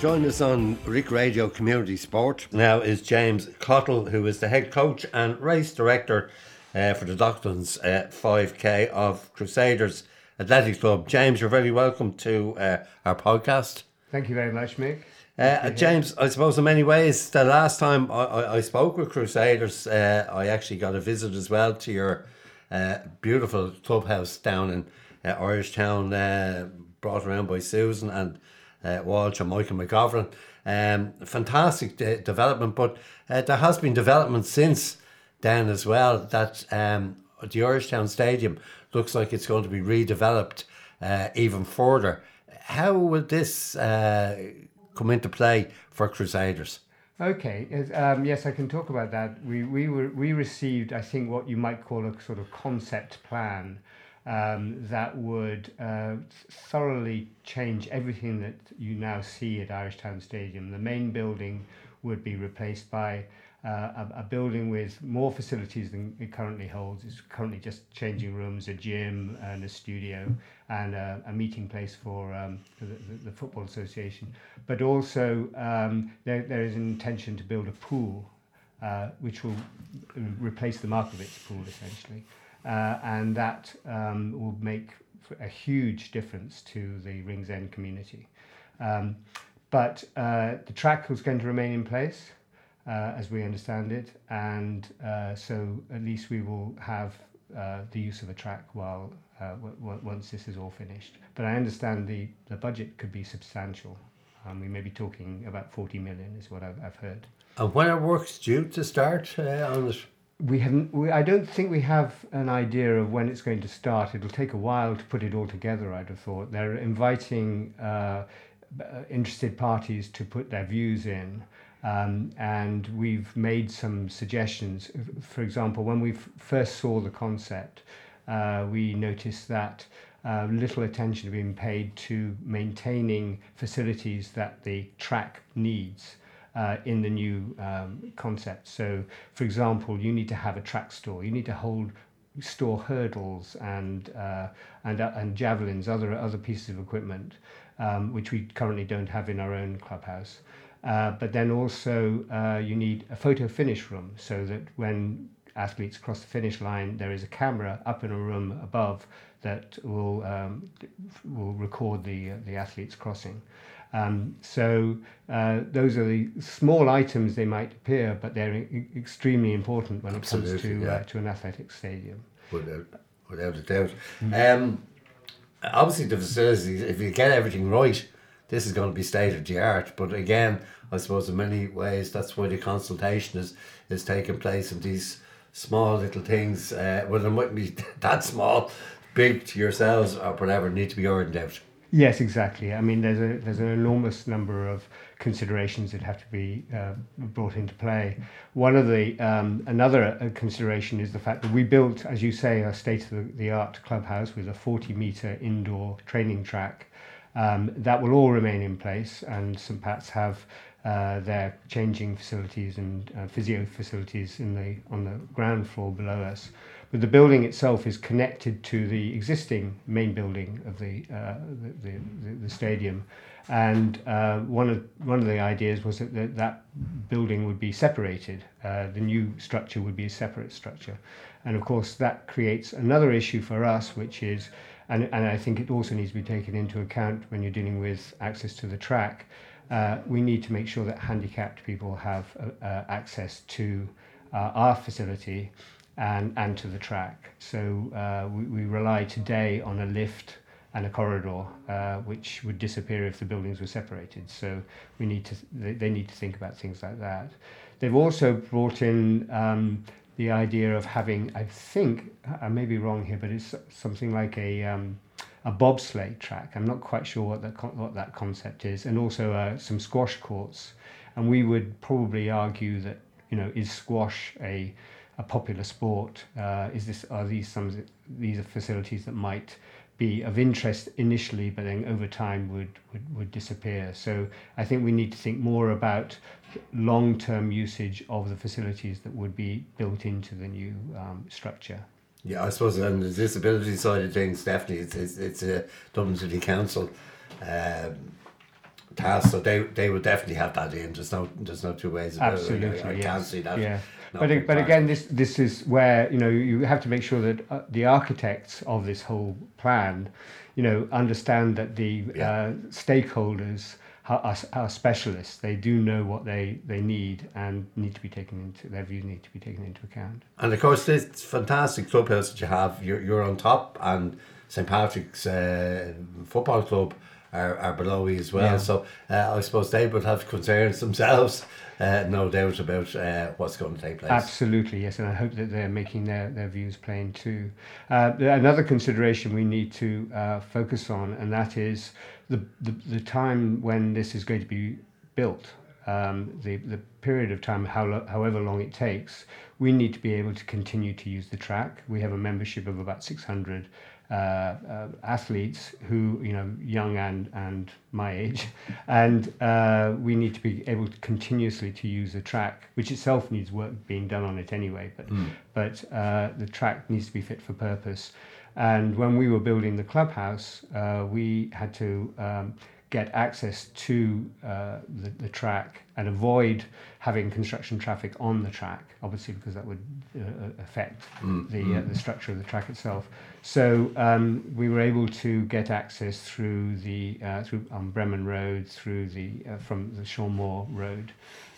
Join us on Rick Radio Community Sport. Now is James Cottle, who is the head coach and race director uh, for the Docklands uh, 5K of Crusaders Athletic Club. James, you're very welcome to uh, our podcast. Thank you very much, Mick. Uh, James, I suppose in many ways, the last time I, I, I spoke with Crusaders, uh, I actually got a visit as well to your uh, beautiful clubhouse down in uh, Irishtown, uh, brought around by Susan and uh, Walsh and Michael McGovern. Um, fantastic de- development, but uh, there has been development since then as well. That um, the Irishtown Stadium looks like it's going to be redeveloped uh, even further. How will this uh, come into play for Crusaders? Okay, um, yes, I can talk about that. We we were we received, I think, what you might call a sort of concept plan um, that would uh, thoroughly change everything that you now see at Irishtown Stadium. The main building would be replaced by uh, a, a, building with more facilities than it currently holds. It's currently just changing rooms, a gym, and a studio, and a, a meeting place for, um, for the, the, Football Association. But also, um, there, there is an intention to build a pool, uh, which will replace the Markievicz pool essentially uh, and that um, will make a huge difference to the Ringsend community. Um, but uh, the track was going to remain in place, uh, as we understand it, and uh, so at least we will have uh, the use of a track while uh, w- w- once this is all finished. But I understand the, the budget could be substantial. Um, we may be talking about 40 million, is what I've, I've heard. And when are works due to start on it? We haven't. We, I don't think we have an idea of when it's going to start. It'll take a while to put it all together. I'd have thought they're inviting uh, interested parties to put their views in. Um, and we've made some suggestions. For example, when we first saw the concept, uh, we noticed that uh, little attention been paid to maintaining facilities that the track needs uh, in the new um, concept. So, for example, you need to have a track store. You need to hold store hurdles and uh, and uh, and javelins, other other pieces of equipment, um, which we currently don't have in our own clubhouse. Uh, but then also uh, you need a photo finish room so that when athletes cross the finish line, there is a camera up in a room above that will um, will record the the athletes crossing. Um, so uh, those are the small items they might appear, but they're e- extremely important when Absolutely, it comes to uh, yeah. uh, to an athletic stadium. Without, without a doubt. Mm-hmm. Um, obviously, the facilities, if you get everything right, this is going to be state of the art. But again, I suppose in many ways that's why the consultation is is taking place in these small little things. Uh, well, they might be that small, big to yourselves or whatever, need to be ironed out. Yes, exactly. I mean, there's a there's an enormous number of considerations that have to be uh, brought into play. One of the um, another uh, consideration is the fact that we built, as you say, a state of the art clubhouse with a 40 meter indoor training track. Um, that will all remain in place, and St Pat's have uh, their changing facilities and uh, physio facilities in the on the ground floor below us. But the building itself is connected to the existing main building of the uh, the, the, the, stadium, and uh, one of one of the ideas was that that, that building would be separated. Uh, the new structure would be a separate structure, and of course that creates another issue for us, which is, and and I think it also needs to be taken into account when you're dealing with access to the track. Uh, we need to make sure that handicapped people have uh, uh, access to our facility and, and to the track. So uh, we, we rely today on a lift and a corridor, uh, which would disappear if the buildings were separated. So we need to they, they need to think about things like that. They've also brought in um, the idea of having, I think, I may be wrong here, but it's something like a um, a bobsleigh track. I'm not quite sure what that what that concept is, and also uh, some squash courts. And we would probably argue that you know is squash a a popular sport? Uh, is this are these some these are facilities that might be of interest initially, but then over time would, would, would disappear. So I think we need to think more about long-term usage of the facilities that would be built into the new um, structure. Yeah, I suppose on the disability side of things, definitely it's it's, it's a Dublin City Council um, task. So they they would definitely have that in. There's no there's no two ways about Absolutely, it. I, I yes. can't see that. Yeah. not But, but again, this this is where you know you have to make sure that uh, the architects of this whole plan, you know, understand that the Yeah. uh, stakeholders are, are, are specialists. They do know what they, they need and need to be taken into their views need to be taken into account. And of course, this fantastic clubhouse that you have, you're, you're on top, and St Patrick's uh, Football Club are, are below you as well. Yeah. So uh, I suppose they would have concerns themselves, uh, no doubt, about uh, what's going to take place. Absolutely, yes, and I hope that they're making their, their views plain too. Uh, another consideration we need to uh, focus on, and that is the, the, the time when this is going to be built. Um, the, the period of time, how lo- however long it takes, we need to be able to continue to use the track. We have a membership of about 600 uh, uh, athletes who, you know, young and, and my age, and uh, we need to be able to continuously to use the track, which itself needs work being done on it anyway. But but uh, the track needs to be fit for purpose. And when we were building the clubhouse, uh, we had to um, get access to uh, the, the track and avoid having construction traffic on the track, obviously because that would uh, affect the, uh, the structure of the track itself. So um, we were able to get access through the uh, through on Bremen Road, through the uh, from the Sean Moore Road,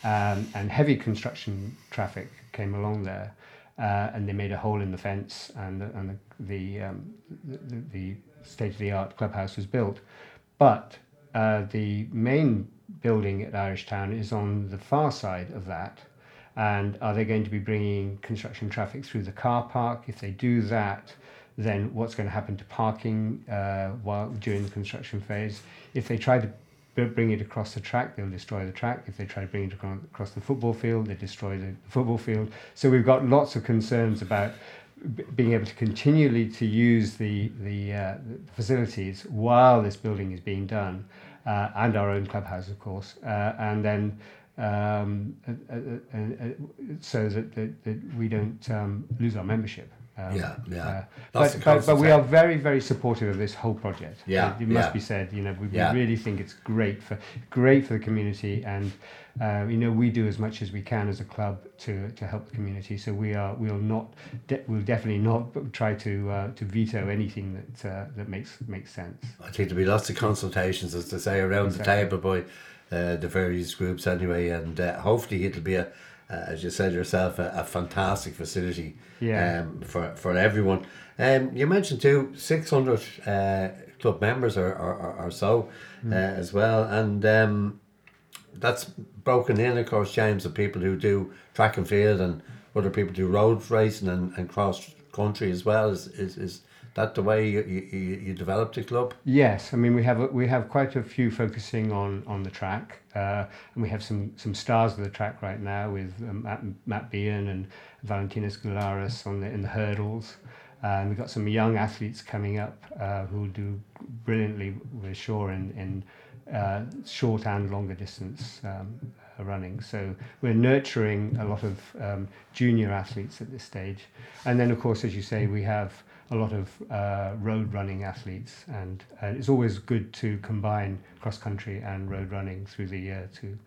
um, and heavy construction traffic came along there, uh, and they made a hole in the fence, and the, and the the, um, the, the state of the art clubhouse was built, but uh, the main building at Irishtown is on the far side of that. And are they going to be bringing construction traffic through the car park? If they do that, then what's going to happen to parking uh, while during the construction phase? If they try to bring it across the track, they'll destroy the track. If they try to bring it across the football field, they destroy the football field. So we've got lots of concerns about being able to continually to use the the, uh, the facilities while this building is being done, uh, and our own clubhouse, of course, uh, and then um, so that, that, that we don't um, lose our membership. Um, Yeah, yeah. uh, but, but, but we are very, very supportive of this whole project. Yeah, it, it must yeah. be said. You know, we, Yeah. we really think it's great for great for the community, and uh, you know, we do as much as we can as a club to, to help the community. So we are we'll not de- we'll definitely not try to uh, to veto anything that uh, that makes makes sense. I think there'll be lots of consultations, as they say, around the table by uh, the various groups anyway, and uh, hopefully it'll be a, as you said yourself, a, a fantastic facility Yeah. um, for for everyone. Um, you mentioned too, six hundred uh, club members or or, or, so Hmm. uh, as well, and um, that's broken in, of course, James, of people who do track and field and other people do road racing and, and cross country as well. Is, is is that the way you, you, you developed the club? Yes, I mean we have we have quite a few focusing on on the track, uh, and we have some some stars of the track right now with um, Matt, Matt Bean and Valentina Gularis on the in the hurdles. Uh, and we've got some young athletes coming up uh, who will do brilliantly, we're sure, in, in uh, short and longer distance um, running. So we're nurturing a lot of um, junior athletes at this stage. And then, of course, as you say, we have a lot of uh, road running athletes, and uh, it's always good to combine cross country and road running through the year to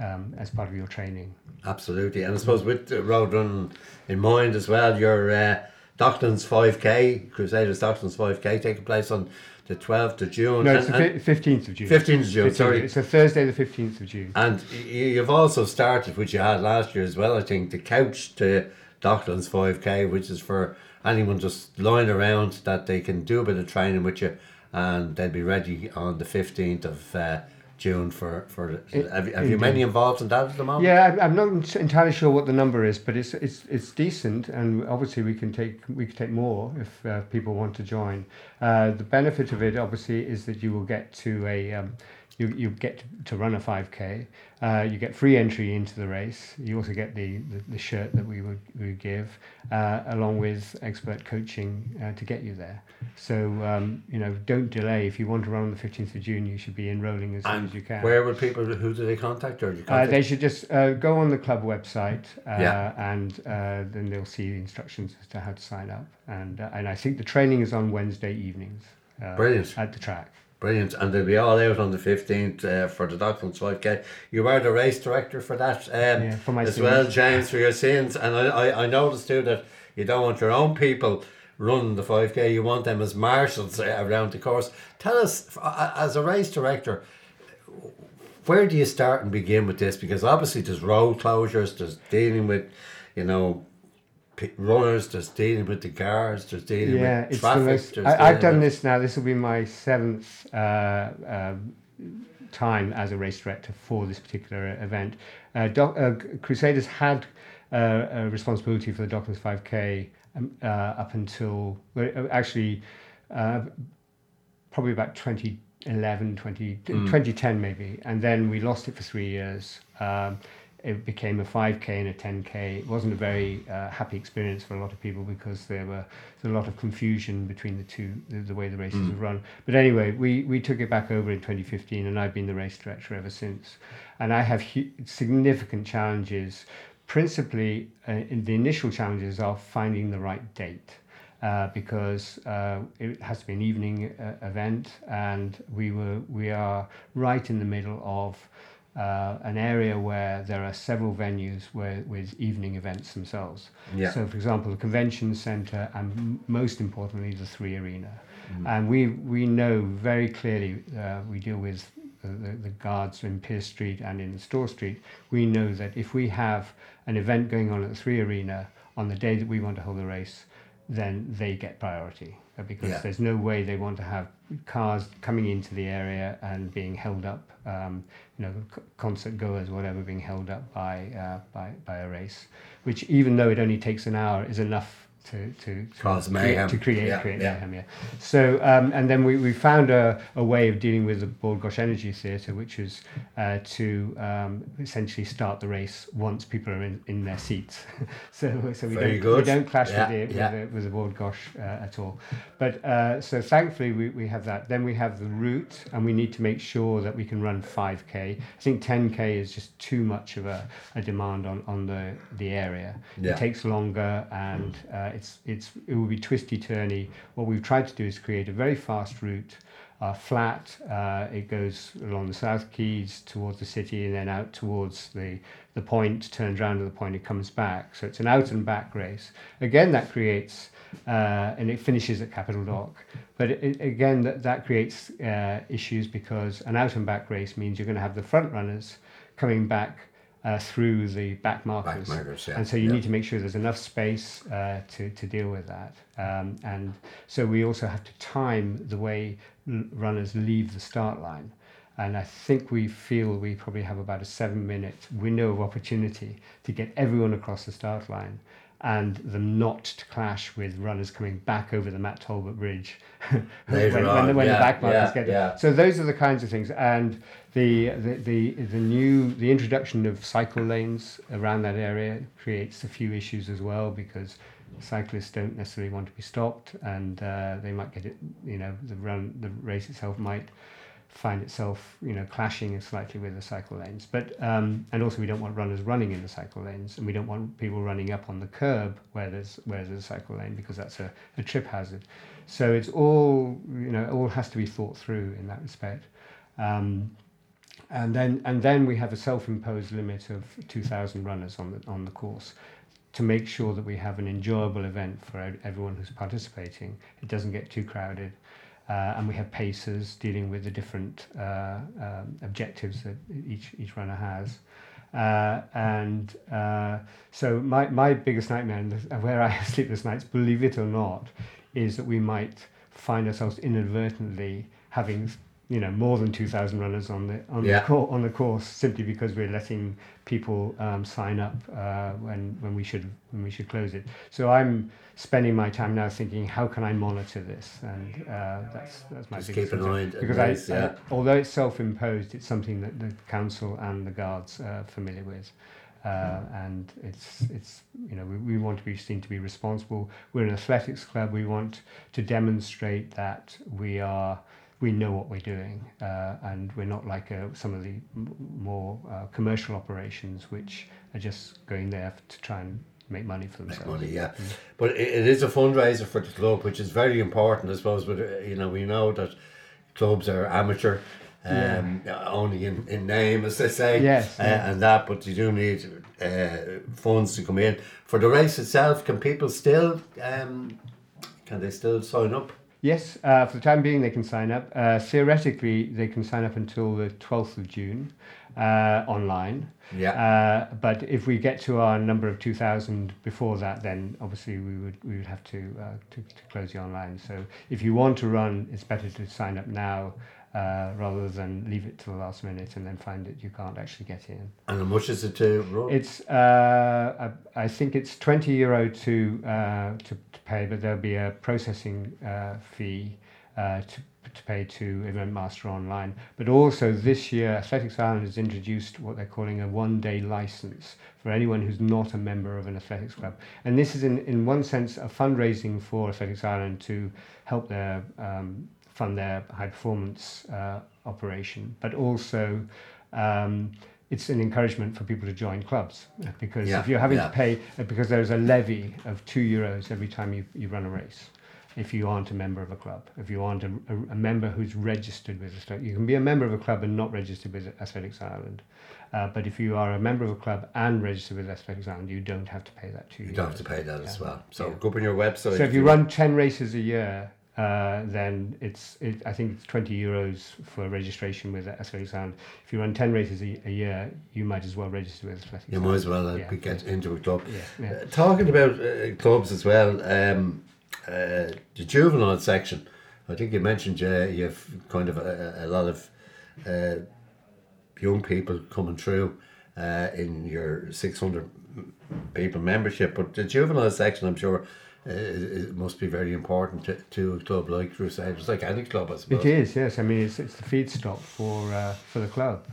um, as part of your training. Absolutely, and I suppose with road running in mind as well, your uh, Docklands 5K, Crusaders Docklands 5K, taking place on the 12th of June. No, it's and, the and, fifteenth of June. 15th of June, 15th sorry. It's a Thursday, the fifteenth of June. and you've also started, which you had last year as well, I think, the Couch to Docklands 5K, which is for anyone just lying around that they can do a bit of training with you and they'll be ready on the 15th of uh, June for. for have, you- have you many involved in that at the moment? Yeah, I'm- I'm not entirely sure what the number is, but it's it's it's decent, and obviously we can take we can take more if uh, people want to join. Uh, the benefit of it, obviously, is that you will get to a um, you you get to run a 5k. Uh, you get free entry into the race. You also get the, the, the shirt that we would, we would give, uh, along with expert coaching uh, to get you there. So um, you know, don't delay. If you want to run on the 15th of June, you should be enrolling as soon as you can. where would people, who do they contact? Or Uh, contact? they should just uh, go on the club website uh, Yeah. and uh, then they'll see the instructions as to how to sign up. And uh, and I think the training is on Wednesday evenings. Uh, Brilliant. At the track. Brilliant, and they'll be all out on the fifteenth uh, for the Docklands five k. You are the race director for that, um, Yeah, for as sins. well, James, for your sins. And I, I, I noticed too that you don't want your own people running the five k. You want them as marshals around the course. Tell us, as a race director, where do you start and begin with this? Because obviously there's road closures, there's dealing with, you know, runners, there's dealing with the guards, there's dealing Yeah, with it's traffic. the most. I, I've done this now. This will be my seventh uh, um time as a race director for this particular event. Uh, Doc, uh, Crusaders had uh, a responsibility for the Docklands 5K um, uh, up until uh, actually uh, probably about 2011, 20, 2010 maybe, and then we lost it for three years. Um, it became a 5k and a 10k. It wasn't a very uh, happy experience for a lot of people because there were there's a lot of confusion between the two, the, the way the races were run. But anyway, we, we took it back over in 2015, and I've been the race director ever since. And I have hu- significant challenges. Principally, uh, in the initial challenges are finding the right date uh, because uh, it has to be an evening uh, event, and we were we are right in the middle of uh, an area where there are several venues where, with evening events themselves. Yeah. So, for example, the convention centre, and m- most importantly, the Three Arena. And we we know very clearly. Uh, we deal with the, the, the guards in Pearse Street and in Store Street. We know that if we have an event going on at the Three Arena on the day that we want to hold the race, then they get priority uh, because Yeah. there's no way they want to have cars coming into the area and being held up, um, you know, c- concert goers, whatever, being held up by, uh, by, by a race, which even though it only takes an hour is enough to, to, Cause create- mayhem. to create, Yeah, create yeah. mayhem, yeah. So, um, and then we, we found a, a way of dealing with the Bord Gáis Energy Theatre, which is uh, to um, essentially start the race once people are in, in their seats. so, so we Very don't, good. we don't clash Yeah, with, the, yeah. with, the, with the Gáis uh, at all. But uh, so thankfully we, we have that. Then we have the route, and we need to make sure that we can run 5k. I think 10k is just too much of a, a demand on, on the, the area. It takes longer, and uh, it's it's it will be twisty turny. What we've tried to do is create a very fast route. Uh, flat, uh, it goes along the South Quays towards the city and then out towards the, the point, turns around to the point, it comes back. So it's an out and back race. Again, that creates, uh, and it finishes at Capital Dock. But it, it- again, that, that creates uh, issues because an out and back race means you're going to have the front runners coming back uh, through the back markers. markers, yeah, And so you yeah. need to make sure there's enough space uh, to, to deal with that. Um, and so we also have to time the way runners leave the start line. And I think we feel we probably have about a seven minute window of opportunity to get everyone across the start line and them not to clash with runners coming back over the Matt Talbot Bridge when, when, the, when yeah, the back markers yeah, get yeah. so those are the kinds of things, and the, the the the new the introduction of cycle lanes around that area creates a few issues as well because cyclists don't necessarily want to be stopped, and uh, they might get it. You know, the run the race itself might find itself you know clashing slightly with the cycle lanes. But um, and also we don't want runners running in the cycle lanes and we don't want people running up on the curb where there's where there's a cycle lane because that's a, a trip hazard. So it's all you know all has to be thought through in that respect. Um, and then and then we have a self-imposed limit of 2,000 runners on the on the course. To make sure that we have an enjoyable event for everyone who's participating. It doesn't get too crowded, and we have pacers dealing with the different uh, um, objectives that each each runner has. Uh, and uh, so my, my biggest nightmare and where I have sleepless nights, believe it or not, is that we might find ourselves inadvertently having you know more than 2000 runners on the on Yeah. the cour- on the course simply because we're letting people um, sign up uh, when when we should when we should close it so i'm spending my time now thinking how can i monitor this and uh, that's that's my Just biggest keep an eye because nice, I, yeah. I, although it's self-imposed it's something that the council and the guards are familiar with uh, and it's it's you know we, we want to be seen to be responsible. We're an athletics club. We want to demonstrate that we are we know what we're doing, uh, and we're not like uh some of the m- more uh, commercial operations which are just going there to try and make money for themselves. Make money, yeah. But it, it is a fundraiser for the club, which is very important, I suppose. But uh, you know, we know that clubs are amateur. Um, only in, in name, as they say, Yes, uh, yeah. and that. But you do need uh, funds to come in for the race itself. Can people still um, can they still sign up? Yes, uh, for the time being, they can sign up. Uh, theoretically, they can sign up until the 12th of June uh, online. Yeah. Uh, but if we get to our number of 2,000 before that, then obviously we would we would have to, uh, to to close the online. So if you want to run, it's better to sign up now uh, rather than leave it to the last minute and then find that you can't actually get in. And how much is it to run? It's uh, I, I think it's twenty euro to uh, to, to pay, but there'll be a processing uh, fee uh, to to pay to Event Master Online. But also this year, Athletics Ireland has introduced what they're calling a one-day license for anyone who's not a member of an athletics club. And this is in in one sense a fundraising for Athletics Ireland to help their um, fund their high performance uh, operation, but also. Um, it's an encouragement for people to join clubs because Yeah, if you're having yeah. to pay uh, because there's a levy of two euros every time you, you run a race if you aren't a member of a club if you aren't a, a, a member who's registered with Athletics you can be a member of a club and not registered with Athletics Ireland uh, but if you are a member of a club and registered with Athletics Ireland you don't have to pay that two you euros don't have to pay that as well. So Yeah. go up on your website. so if you run 10 races a year uh, then it's it, I think it's 20 euros for registration with Athletics Ireland if you run 10 races a, a year you might as well register with Athletics you might as well uh, Yeah. get into a club. Yeah, yeah. Uh, talking about uh, clubs as well, um, uh, the juvenile section. I think you mentioned uh, you've kind of a, a lot of uh, young people coming through uh, in your 600 people membership, but the juvenile section, I'm sure, uh, it must be very important to, to a club like Crusaders, like any club, I suppose. It is, yes. I mean, it's, it's the feedstock for uh, for the club,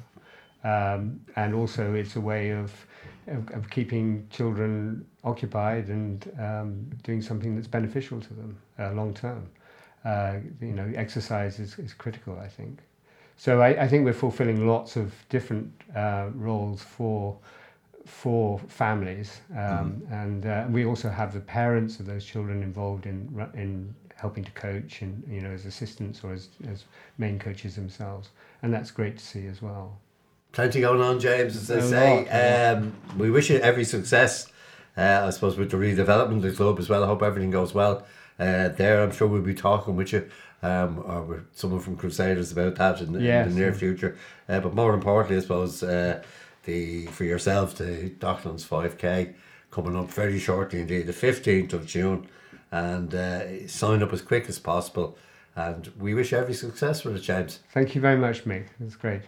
um, and also it's a way of, of of keeping children occupied and um, doing something that's beneficial to them uh, long term. Uh, you know, exercise is, is critical, I think. So I, I think we're fulfilling lots of different uh, roles for for families, um, and uh, we also have the parents of those children involved in in helping to coach and you know as assistants or as, as main coaches themselves, and that's great to see as well. Plenty going on, James, as they A say. lot, a um, we wish you every success, uh, I suppose, with the redevelopment of the club as well. I hope everything goes well uh, there. I'm sure we'll be talking with you um, or with someone from Crusaders about that in, in the near future. Uh, but more importantly, I suppose, uh, the for yourself, the Docklands 5K coming up very shortly indeed, the 15th of June. And uh, sign up as quick as possible. And we wish every success with it, James. Thank you very much, Mick. It's great.